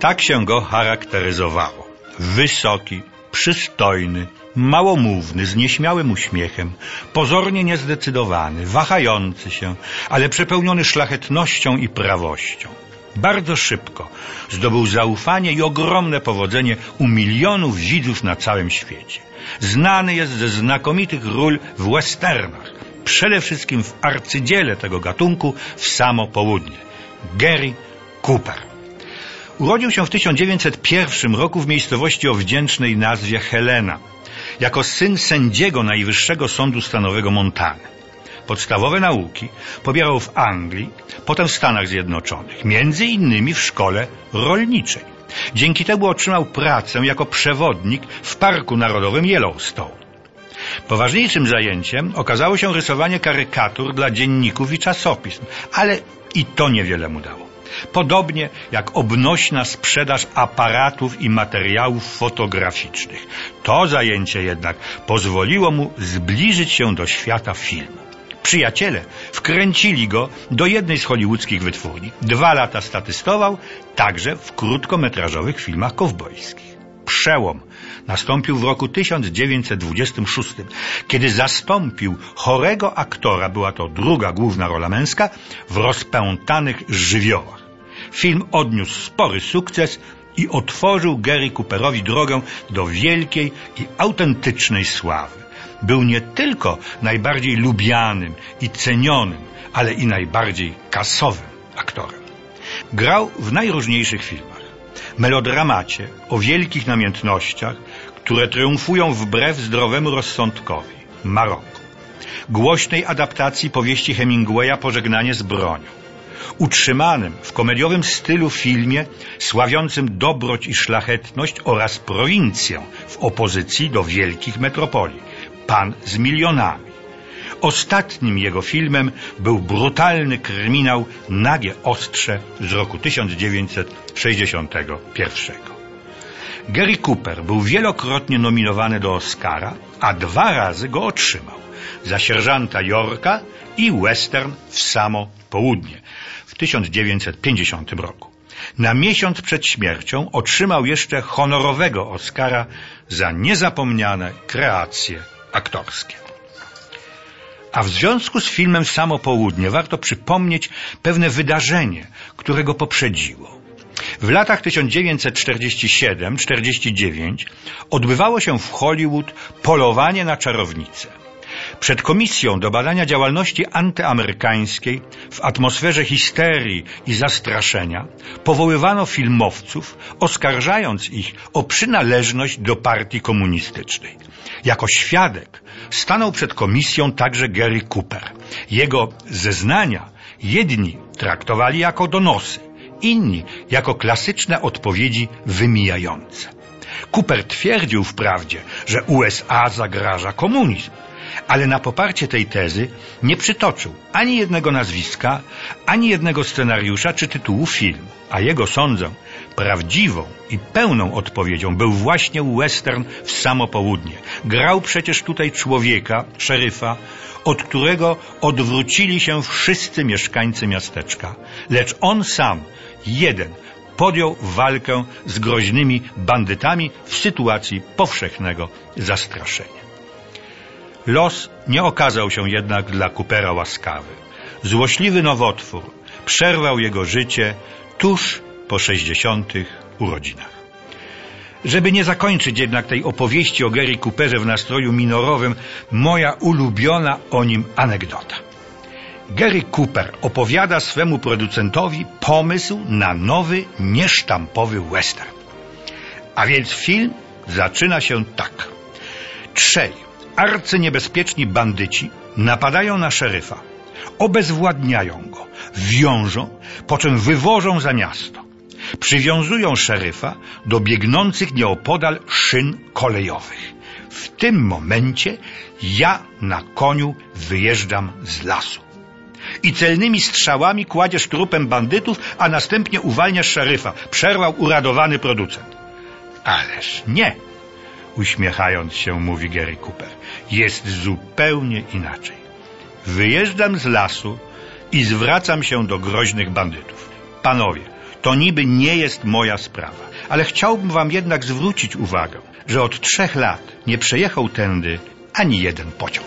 Tak się go charakteryzowało. Wysoki, przystojny, małomówny, z nieśmiałym uśmiechem, pozornie niezdecydowany, wahający się, ale przepełniony szlachetnością i prawością. Bardzo szybko zdobył zaufanie i ogromne powodzenie u milionów widzów na całym świecie. Znany jest ze znakomitych ról w westernach, przede wszystkim w arcydziele tego gatunku w samo południe. Gary Cooper. Urodził się w 1901 roku w miejscowości o wdzięcznej nazwie Helena, jako syn sędziego Najwyższego Sądu Stanowego Montany. Podstawowe nauki pobierał w Anglii, potem w Stanach Zjednoczonych, między innymi w szkole rolniczej. Dzięki temu otrzymał pracę jako przewodnik w Parku Narodowym Yellowstone. Poważniejszym zajęciem okazało się rysowanie karykatur dla dzienników i czasopism, ale i to niewiele mu dało. Podobnie jak obnośna sprzedaż aparatów i materiałów fotograficznych. To zajęcie jednak pozwoliło mu zbliżyć się do świata filmu. Przyjaciele wkręcili go do jednej z hollywoodzkich wytwórni. Dwa lata statystował, także w krótkometrażowych filmach kowbojskich. Przełom nastąpił w roku 1926, kiedy zastąpił chorego aktora, była to druga główna rola męska, w rozpętanych żywiołach. Film odniósł spory sukces i otworzył Gary Cooperowi drogę do wielkiej i autentycznej sławy. Był nie tylko najbardziej lubianym i cenionym, ale i najbardziej kasowym aktorem. Grał w najróżniejszych filmach. Melodramacie o wielkich namiętnościach, które triumfują wbrew zdrowemu rozsądkowi. Maroko. Głośnej adaptacji powieści Hemingwaya Pożegnanie z bronią utrzymanym w komediowym stylu filmie sławiącym dobroć i szlachetność oraz prowincję w opozycji do wielkich metropolii. Pan z milionami. Ostatnim jego filmem był brutalny kryminał Nagie Ostrze z roku 1961. Gary Cooper był wielokrotnie nominowany do Oscara, a dwa razy go otrzymał za sierżanta Yorka i western w samo południe 1950 roku. Na miesiąc przed śmiercią otrzymał jeszcze honorowego Oscara za niezapomniane kreacje aktorskie. A w związku z filmem Samo Południe warto przypomnieć pewne wydarzenie, które go poprzedziło. W latach 1947-49 odbywało się w Hollywood polowanie na czarownicę. Przed komisją do badania działalności antyamerykańskiej w atmosferze histerii i zastraszenia powoływano filmowców, oskarżając ich o przynależność do partii komunistycznej. Jako świadek stanął przed komisją także Gary Cooper. Jego zeznania jedni traktowali jako donosy, inni jako klasyczne odpowiedzi wymijające. Cooper twierdził wprawdzie, że USA zagraża komunizm, ale na poparcie tej tezy nie przytoczył ani jednego nazwiska, ani jednego scenariusza czy tytułu filmu, a jego sądzę prawdziwą i pełną odpowiedzią był właśnie western w samo południe. Grał przecież tutaj człowieka, szeryfa, od którego odwrócili się wszyscy mieszkańcy miasteczka, lecz on sam, jeden, podjął walkę z groźnymi bandytami w sytuacji powszechnego zastraszenia. Los nie okazał się jednak dla Coopera łaskawy. Złośliwy nowotwór przerwał jego życie tuż po sześćdziesiątych urodzinach. Żeby nie zakończyć jednak tej opowieści o Gary Cooperze w nastroju minorowym, moja ulubiona o nim anegdota. Gary Cooper opowiada swemu producentowi pomysł na nowy, niesztampowy western. A więc film zaczyna się tak. Trzej arcyniebezpieczni bandyci napadają na szeryfa, obezwładniają go, wiążą, po czym wywożą za miasto. Przywiązują szeryfa do biegnących nieopodal szyn kolejowych. W tym momencie ja na koniu wyjeżdżam z lasu. I celnymi strzałami kładziesz trupem bandytów, a następnie uwalniasz szeryfa, przerwał uradowany producent. Ależ nie, uśmiechając się, mówi Gary Cooper. Jest zupełnie inaczej. Wyjeżdżam z lasu i zwracam się do groźnych bandytów. Panowie, To niby nie jest moja sprawa, ale chciałbym wam jednak zwrócić uwagę, że od trzech lat nie przejechał tędy ani jeden pociąg.